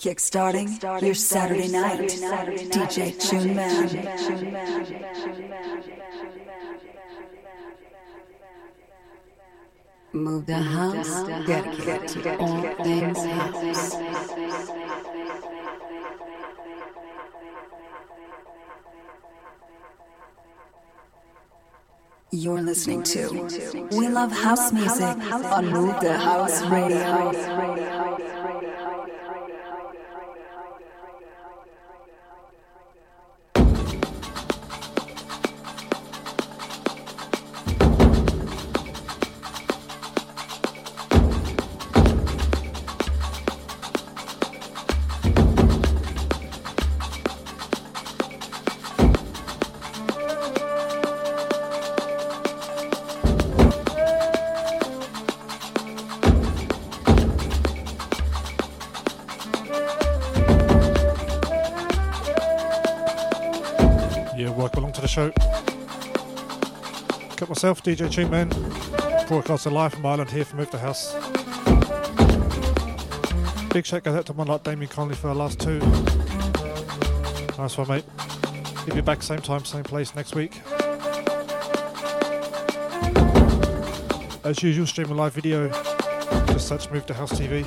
Kickstarting your Saturday night. DJ Tune Man. Move the house, dedicated to all things house. You're listening to We Love House Music on Move the House Radio. Myself, DJ Tuneman, broadcasting live from Ireland here from Move the House. Big shout goes out to one like Damien Conley for the last two. Nice one, mate. He'll be back same time, same place next week. As usual, streaming live video. Just search Move the House TV.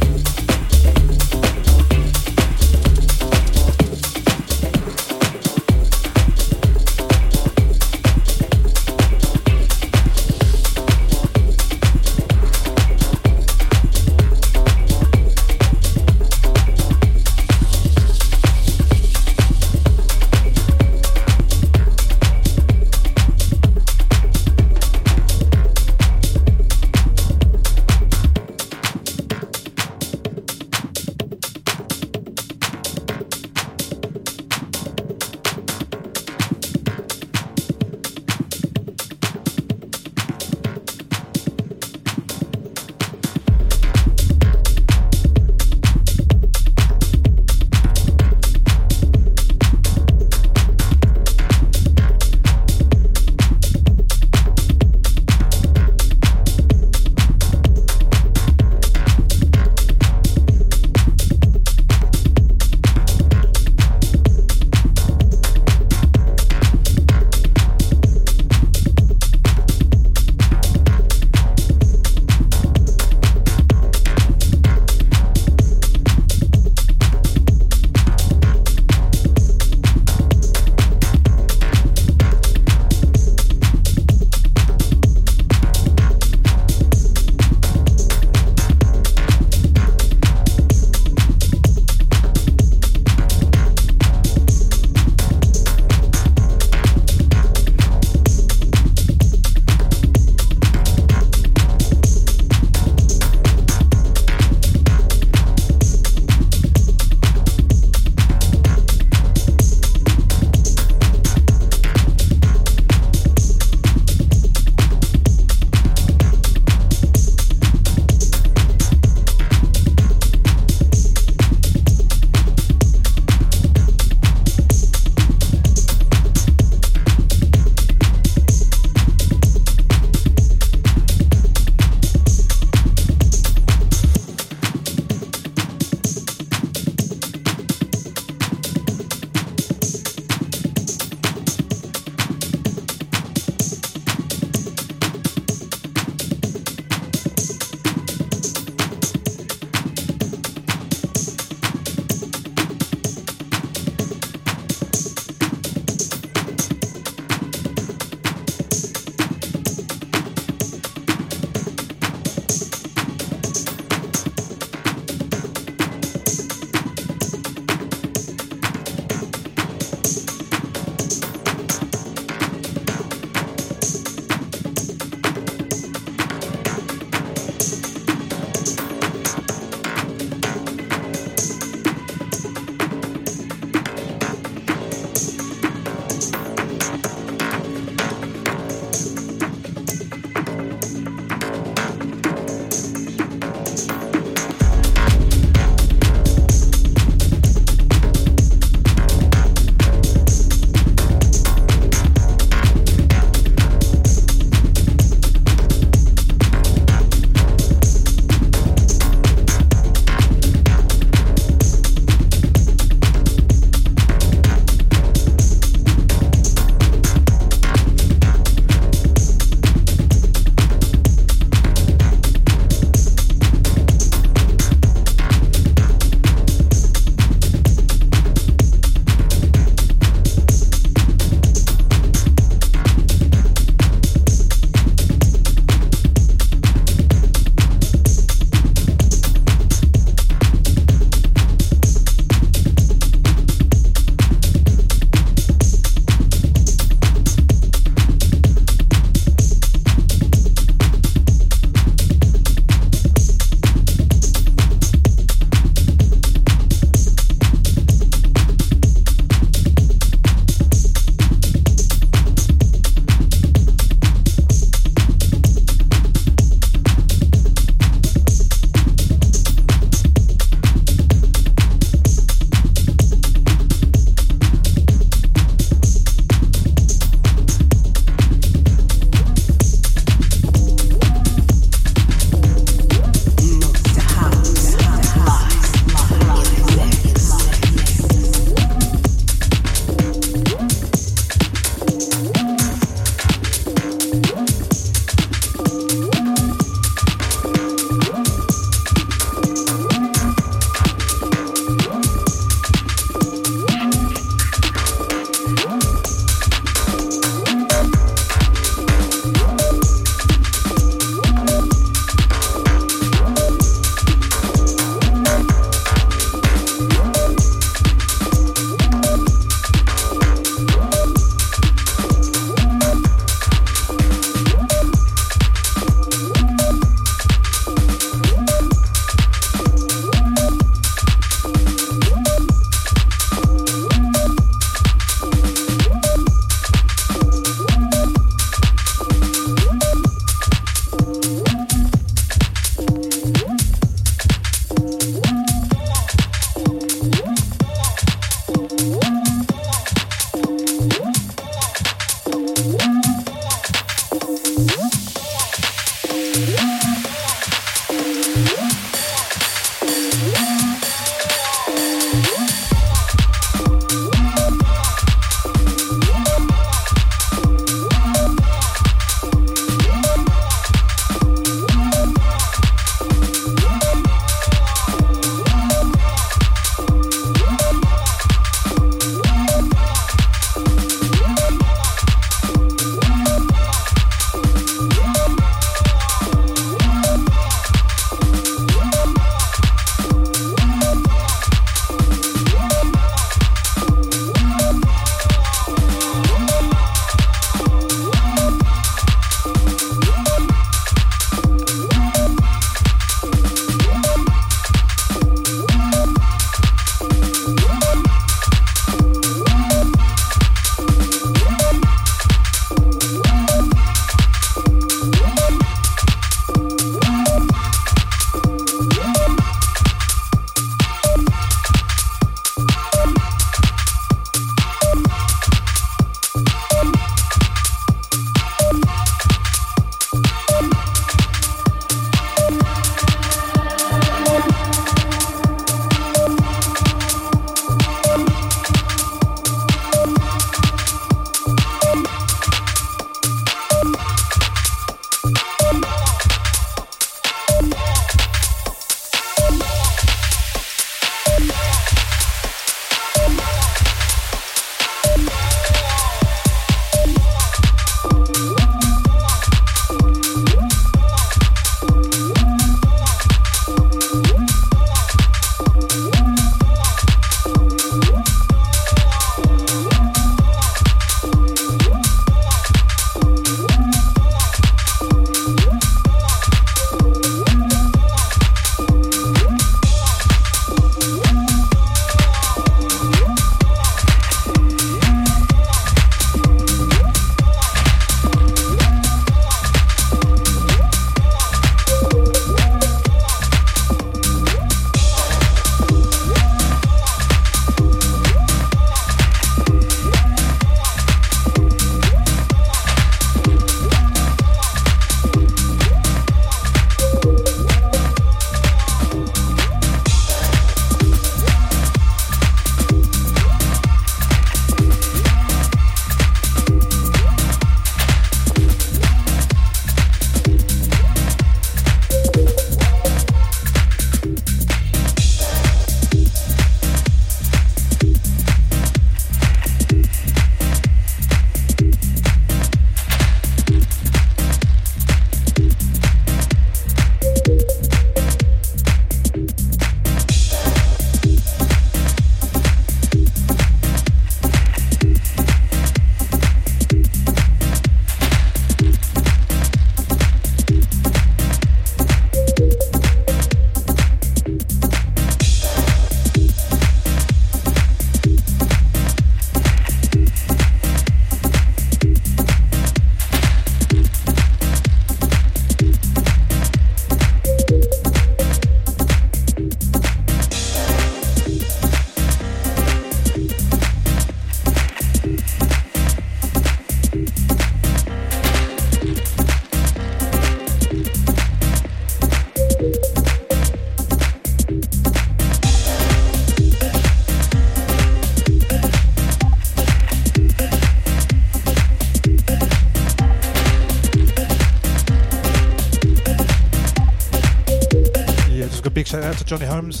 Johnny Holmes,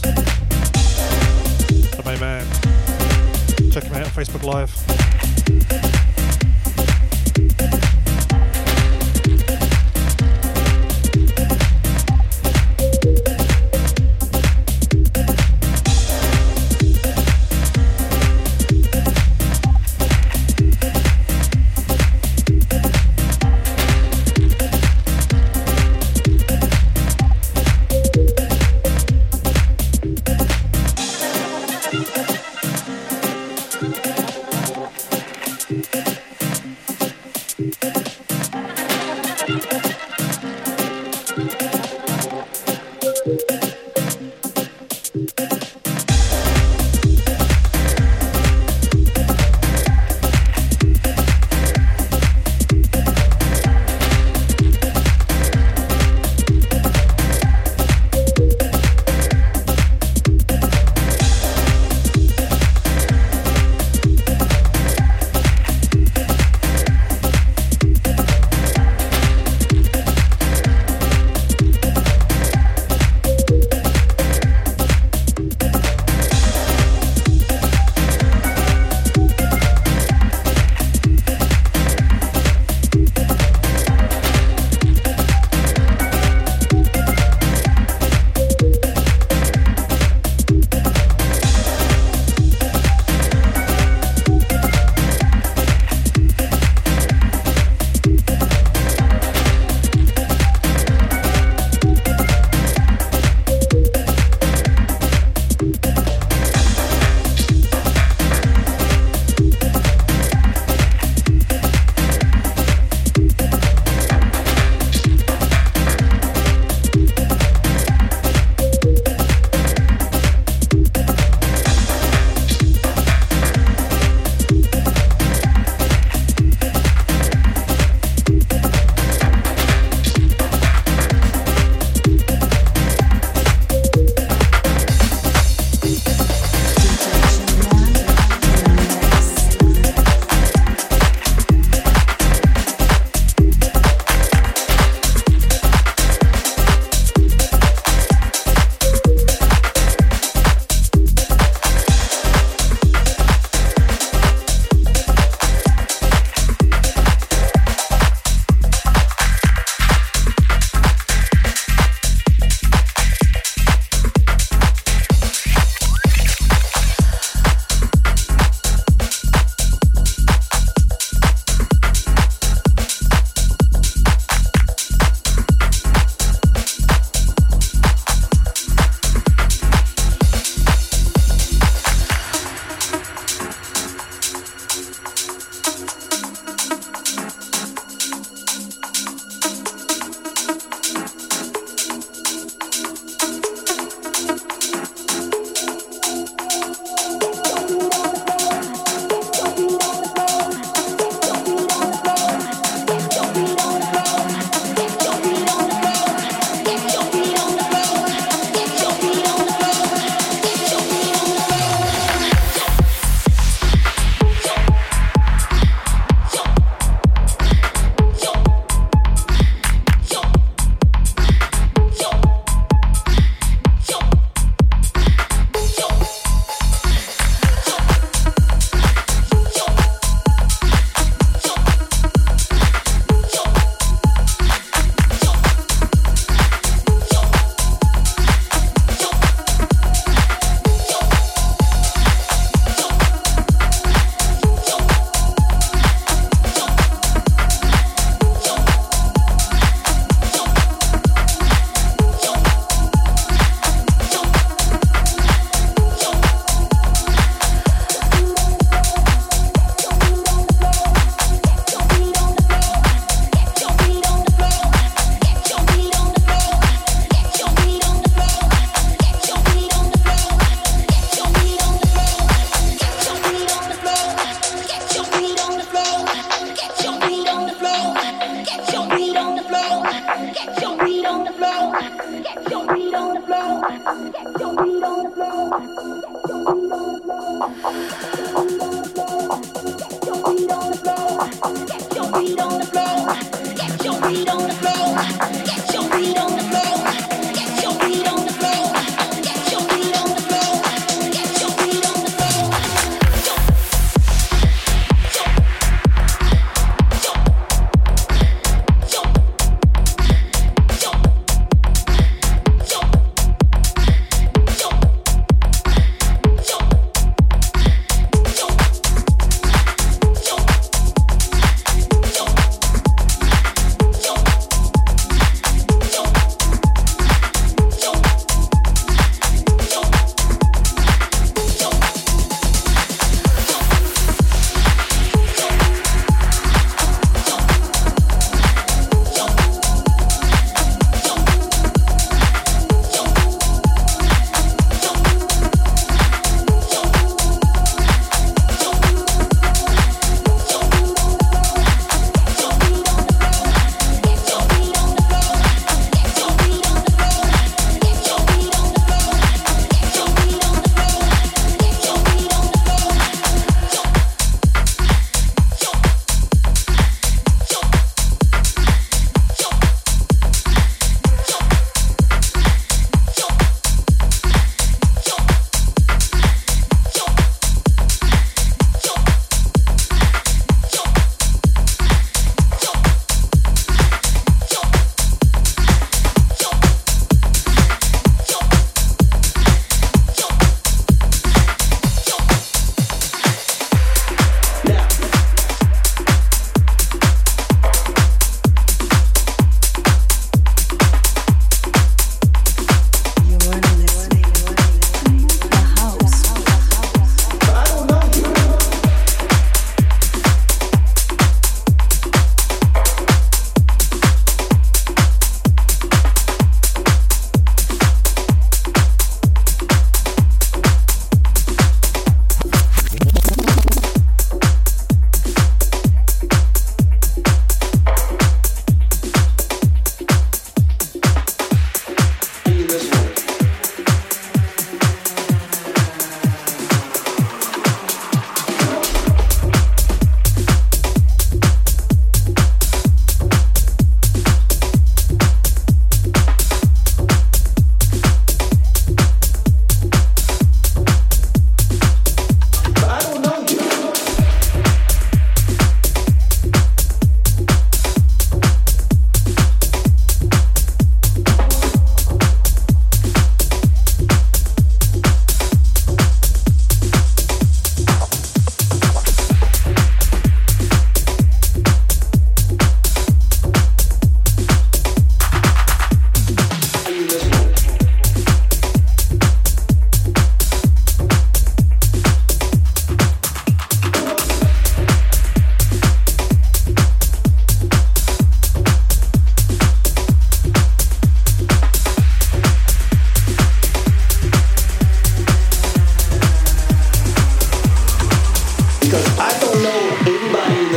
you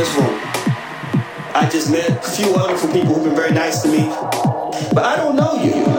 this room. I just met a few wonderful people who've been very nice to me. But I don't know you.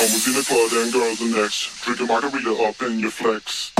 Homies in the club and girls are next. Drink a margarita up in your flex.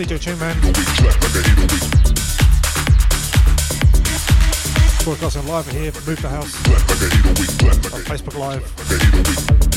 DJ Tuneman. Broadcasting live here from Move the House on Facebook Live.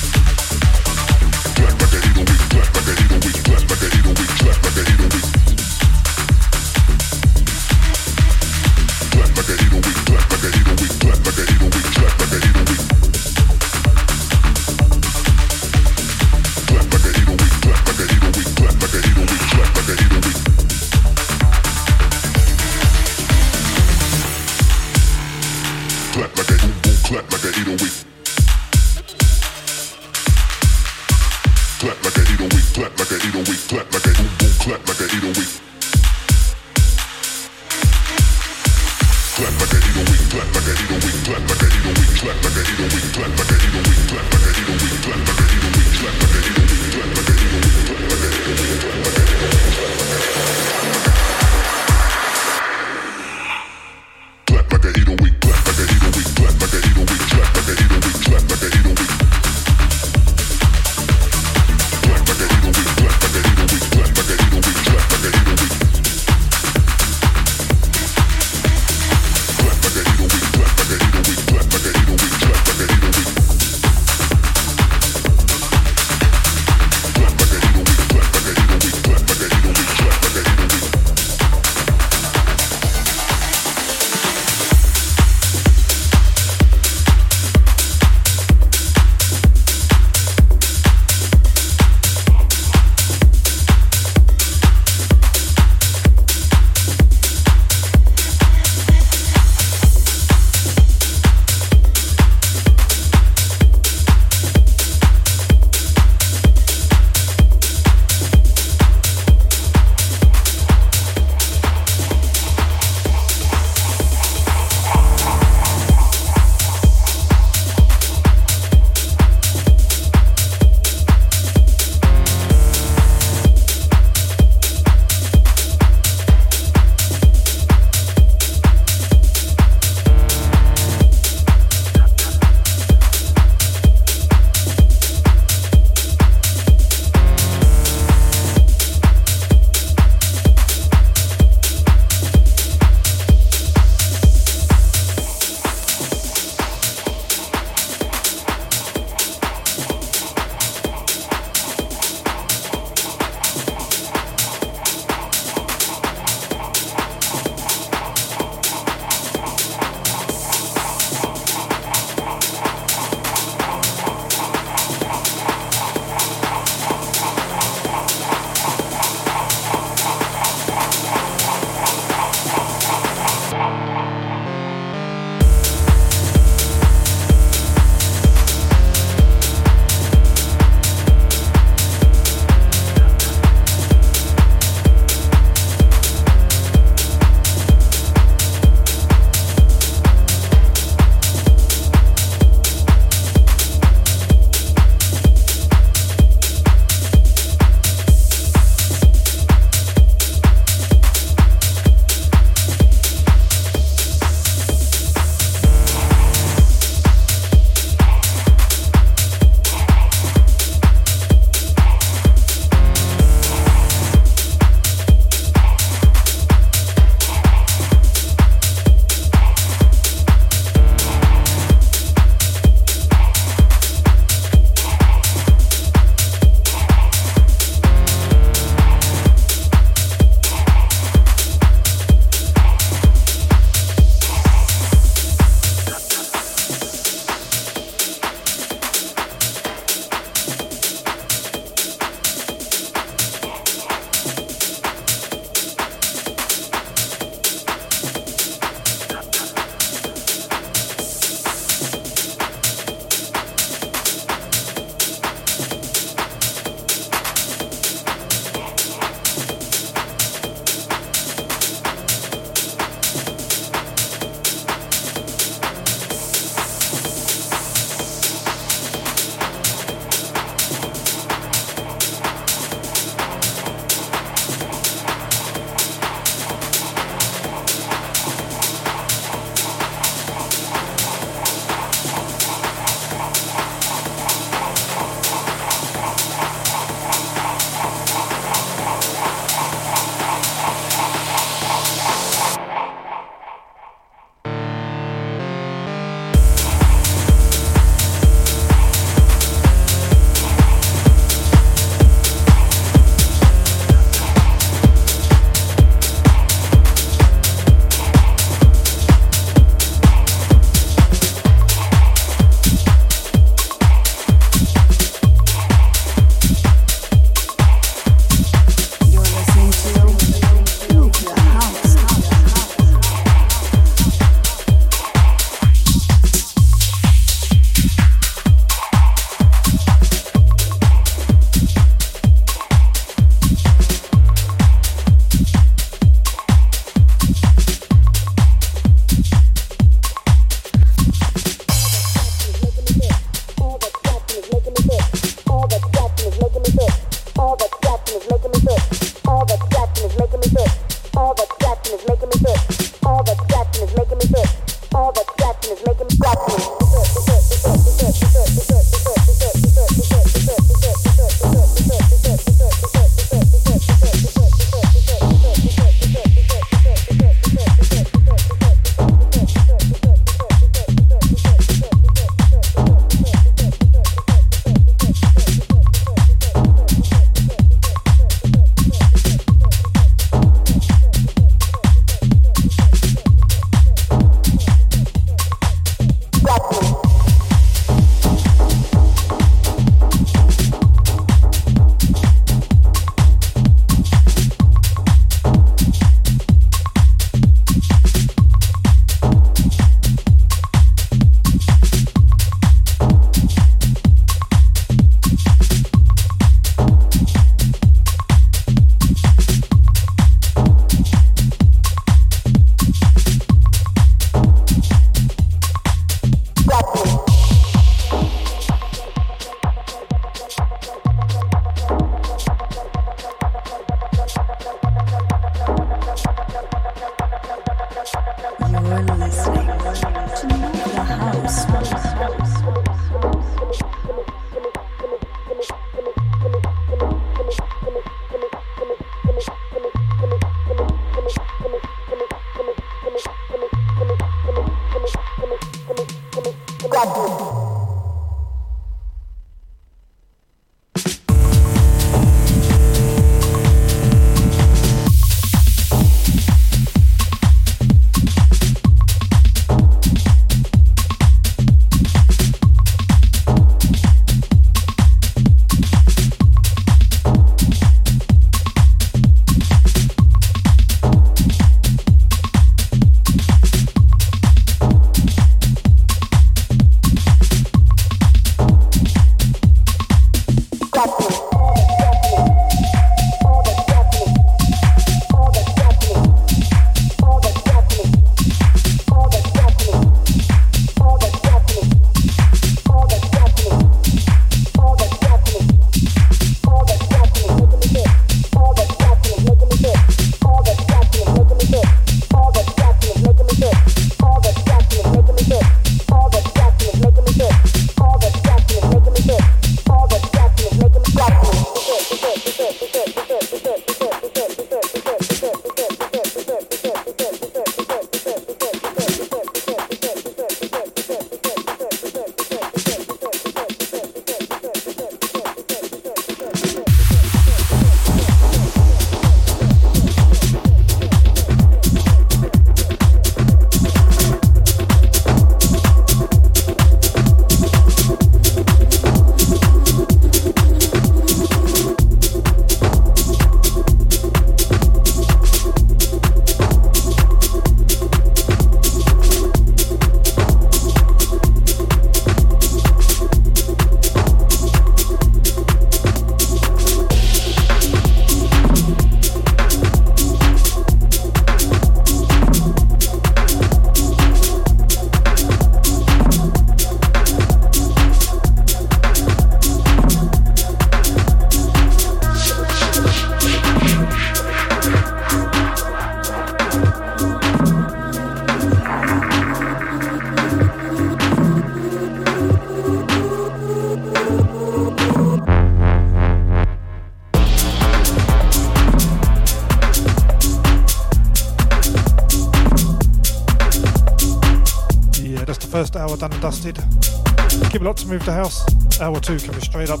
Move the house. Hour two coming straight up.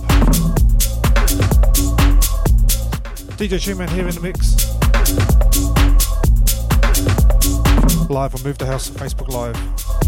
DJ Tuneman here in the mix. Live on Move the House Facebook Live.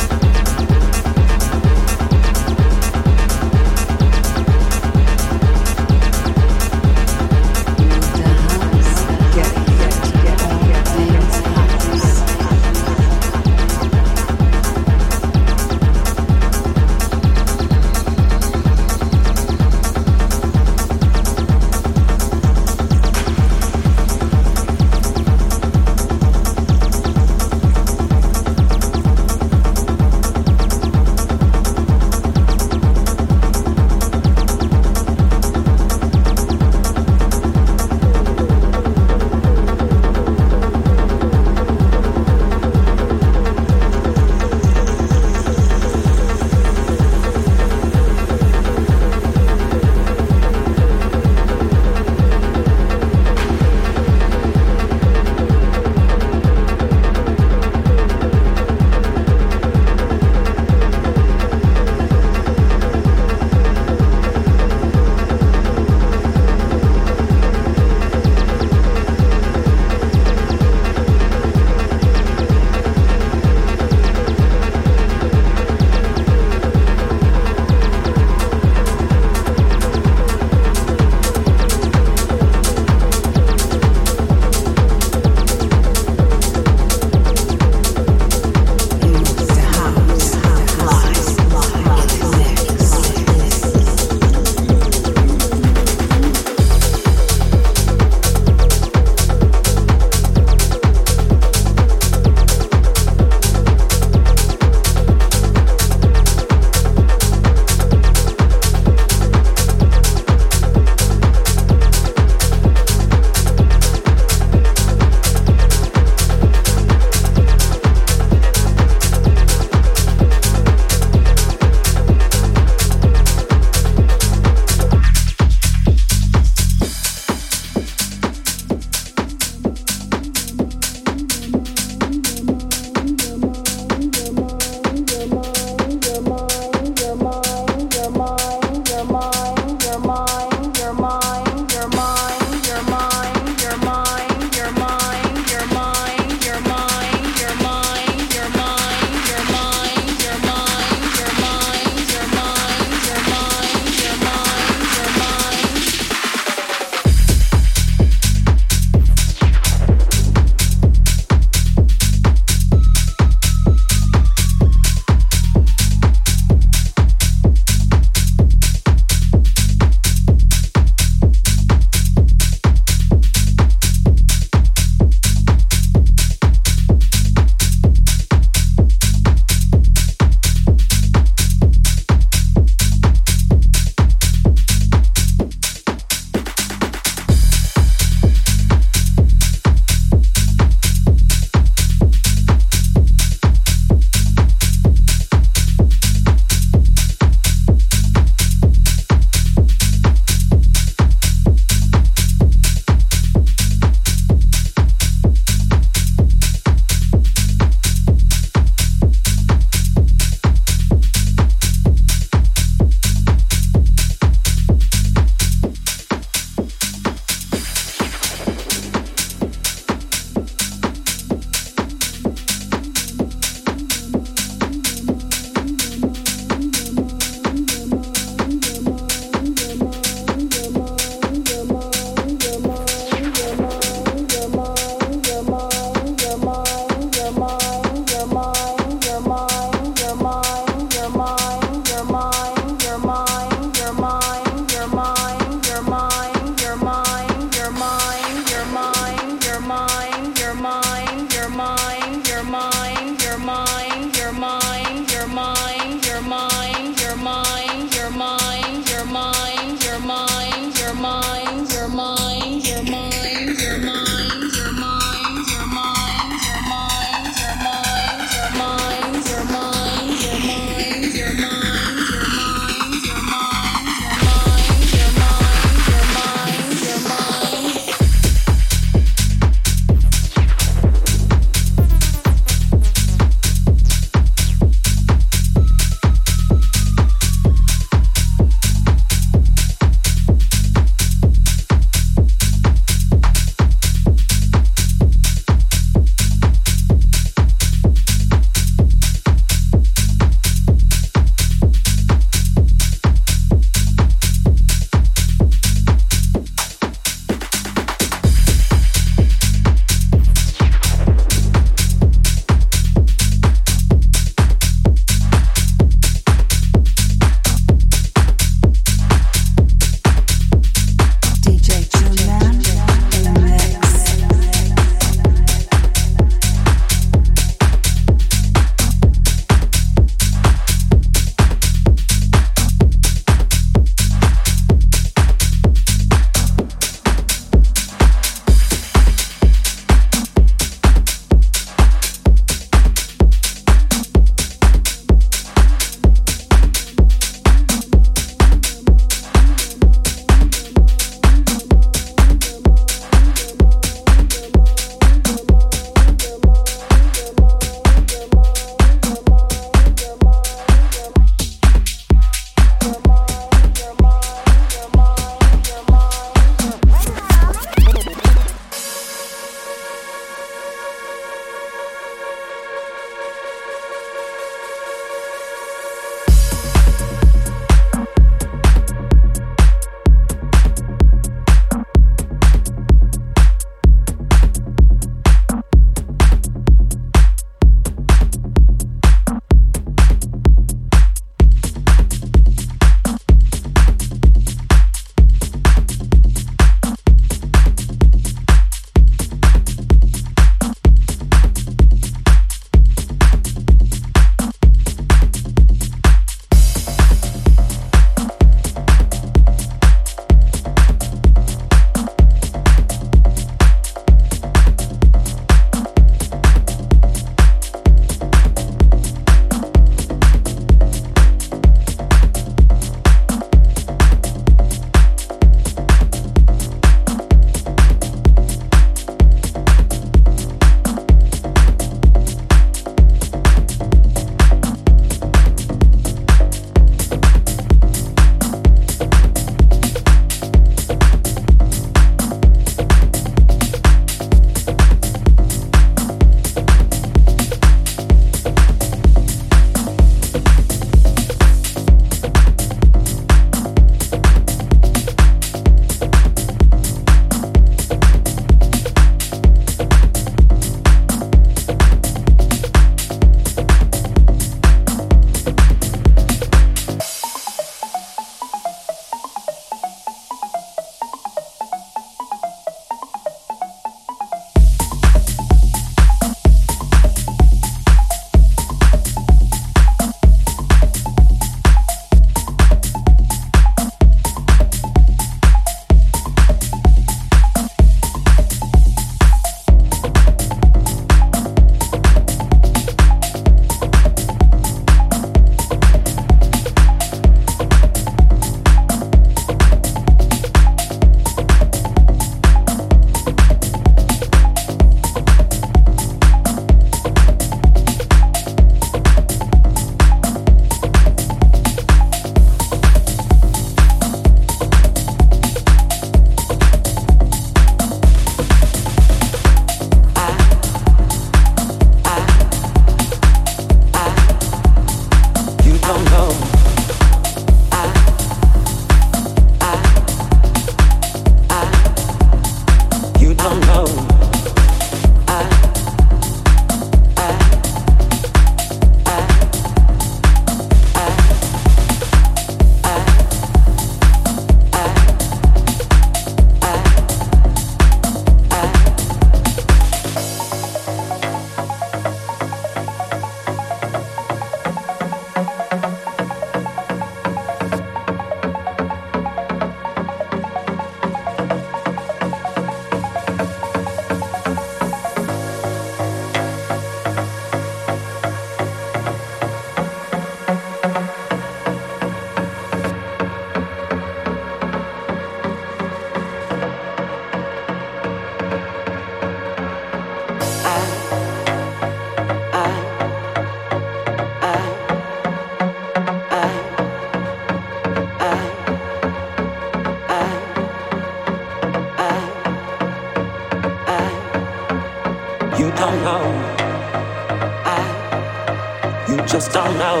Just don't know.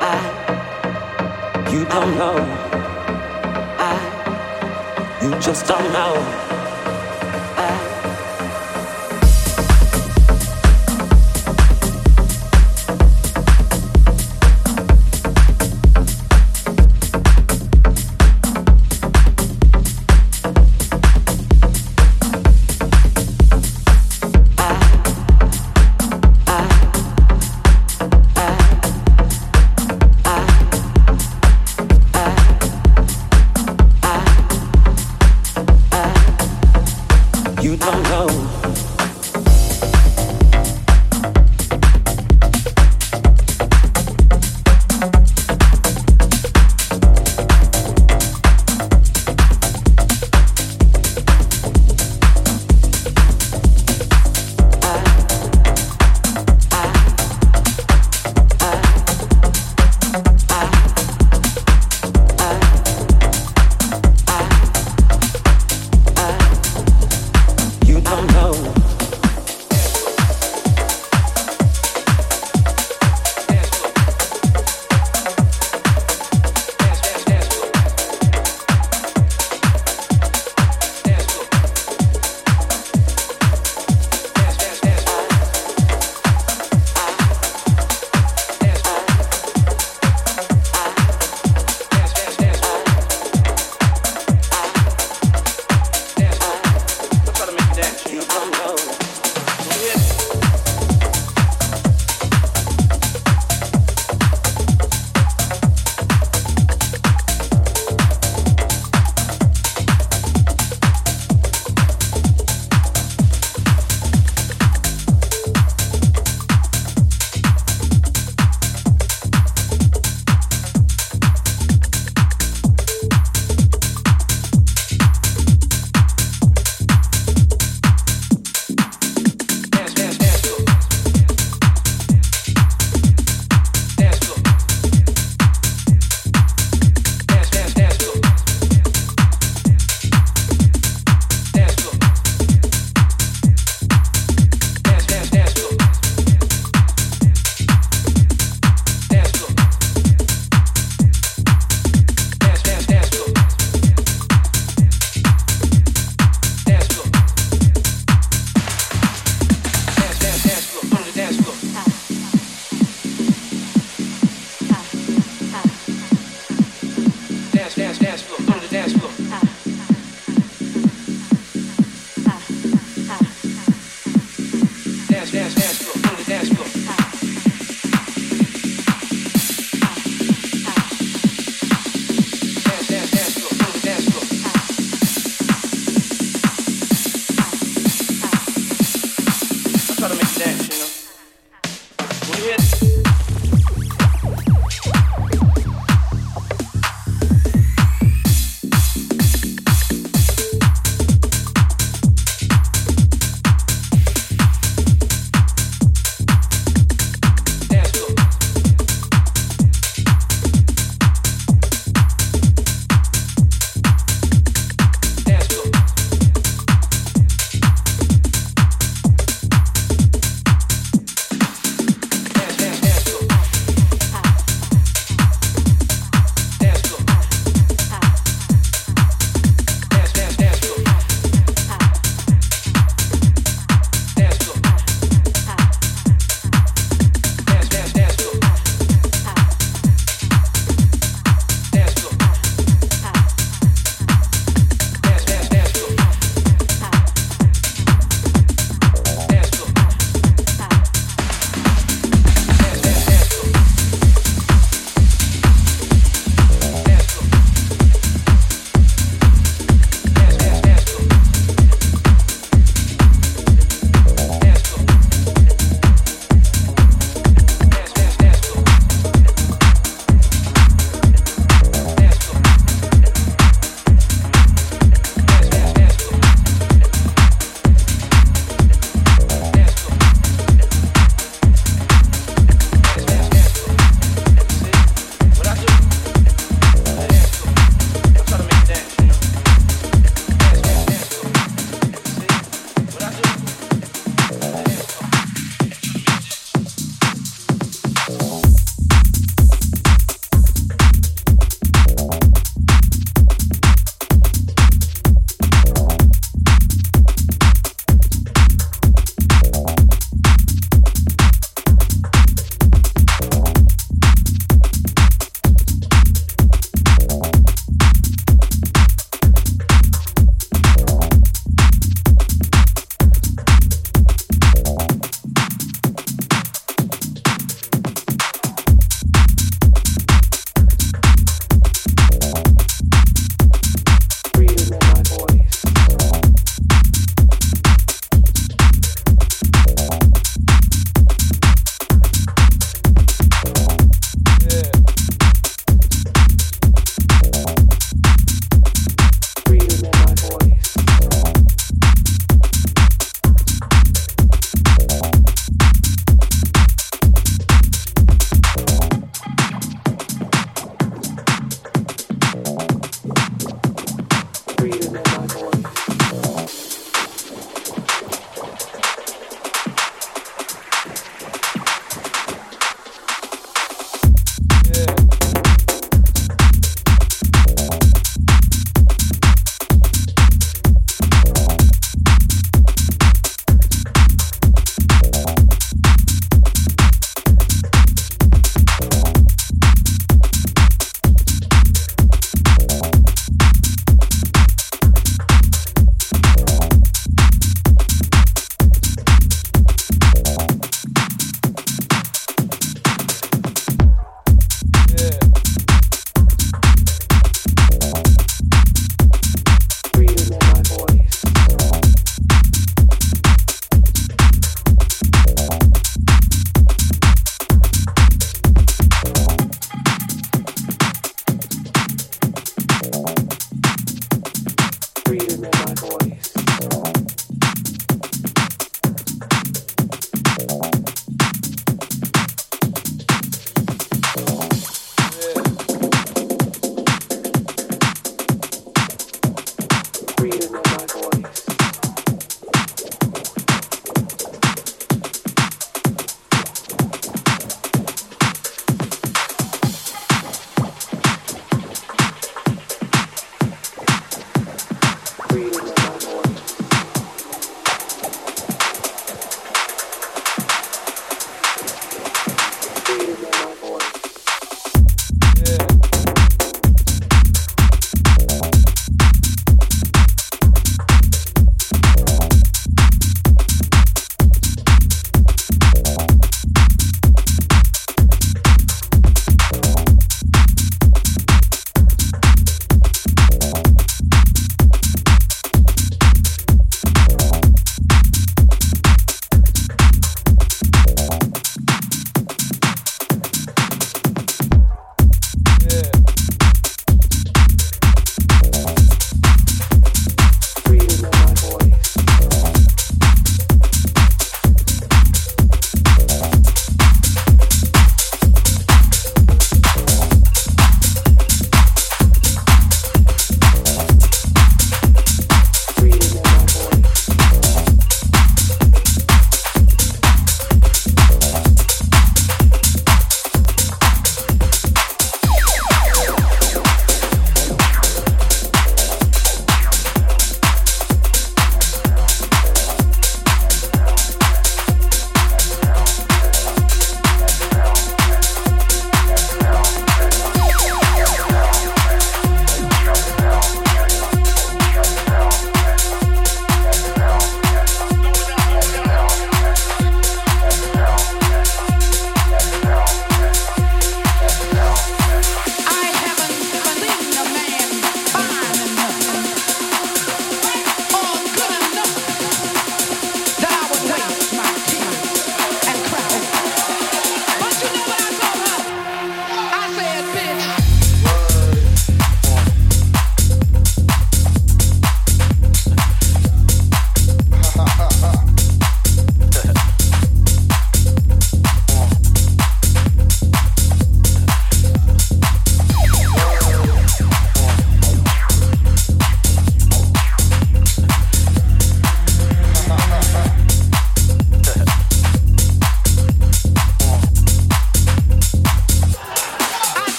I, you don't know. I, you just don't know.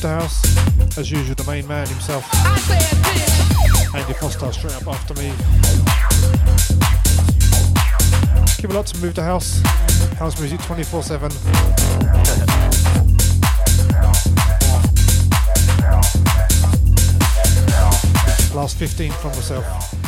The house. As usual, the main man himself. Andy Foster straight up after me. Give a lot to move the house. House music 24 7. Last 15 from myself.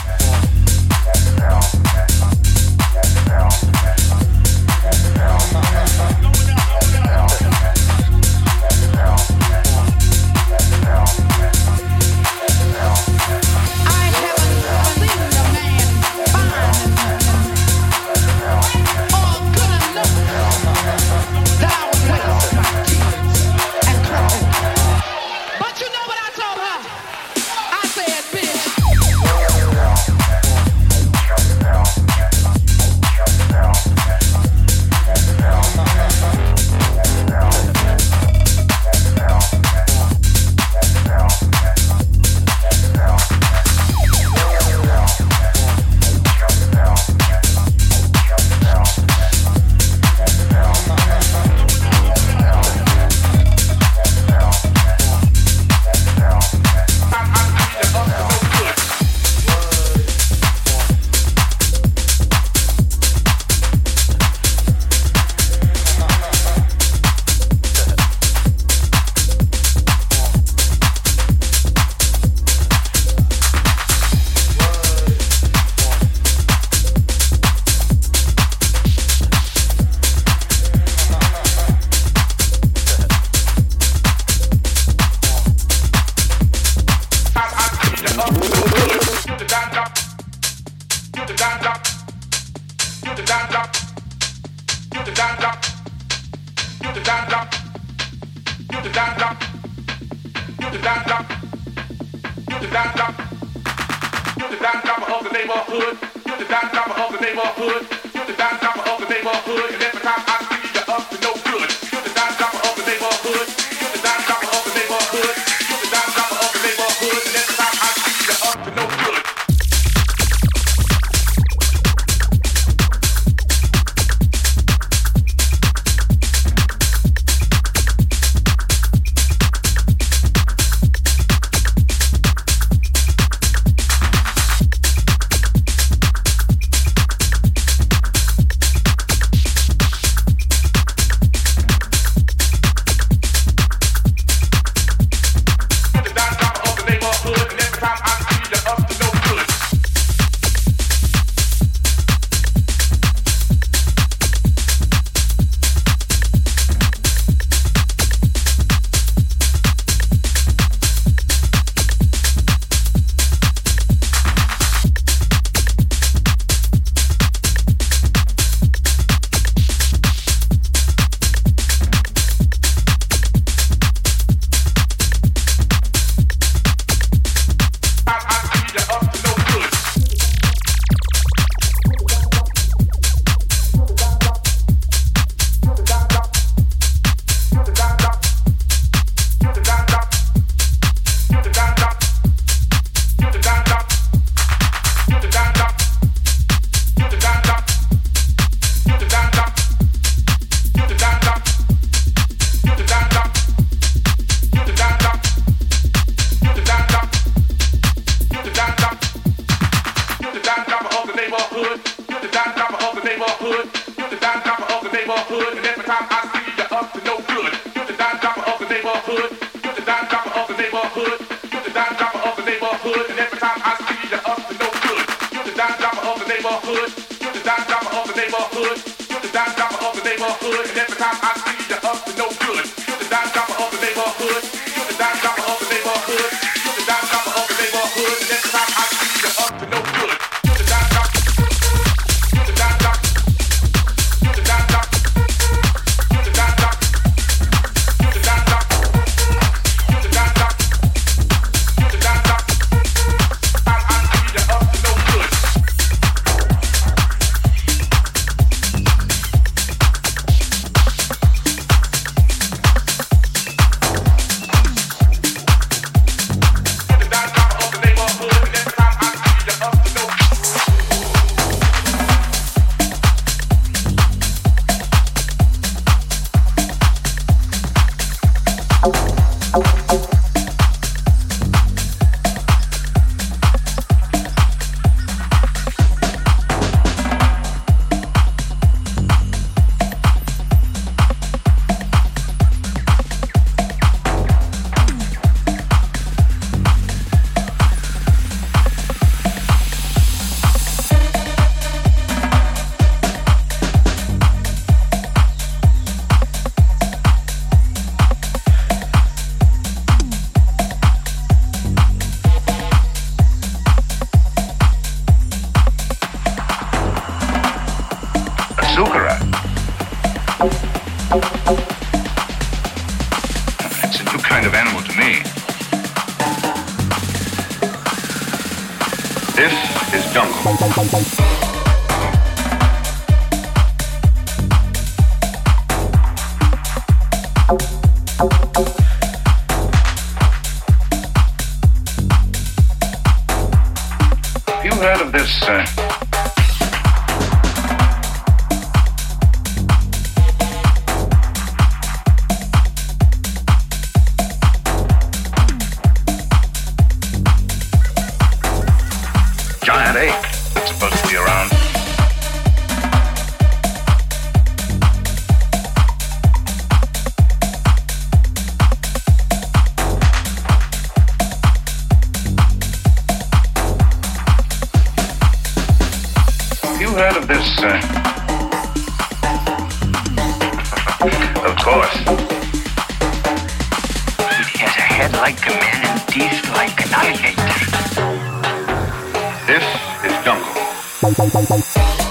heard of this? Uh... Of course. He has a head like a man and teeth like an alligator. This is Jungle.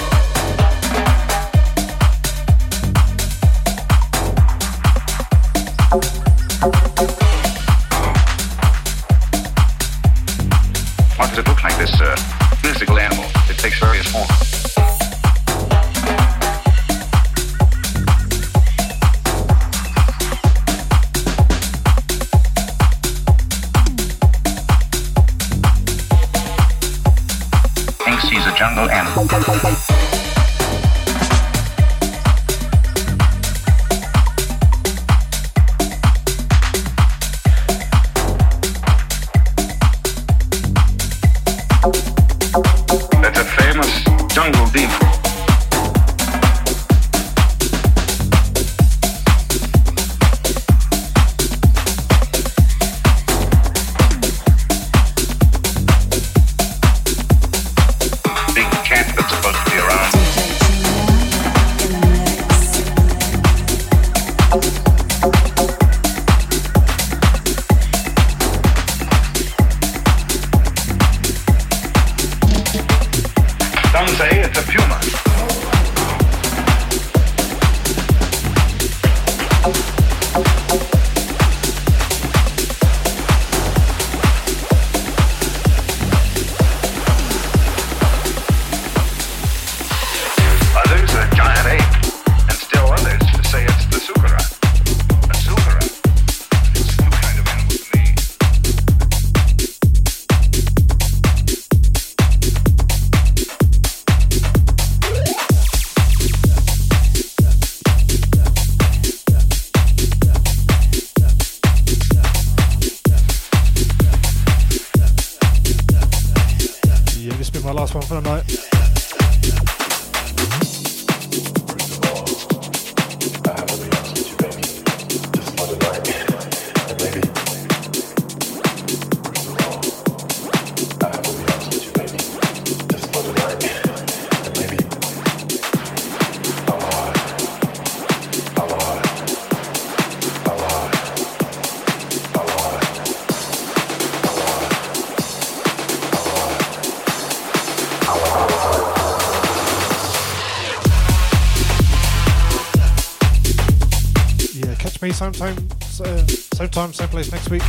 Same time, uh, same time, same place next week.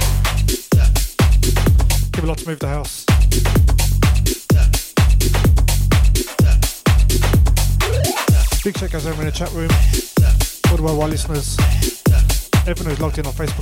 Give a lot to move the house. Big check out over in the chat room. All the worldwide listeners. Everyone who's logged in on Facebook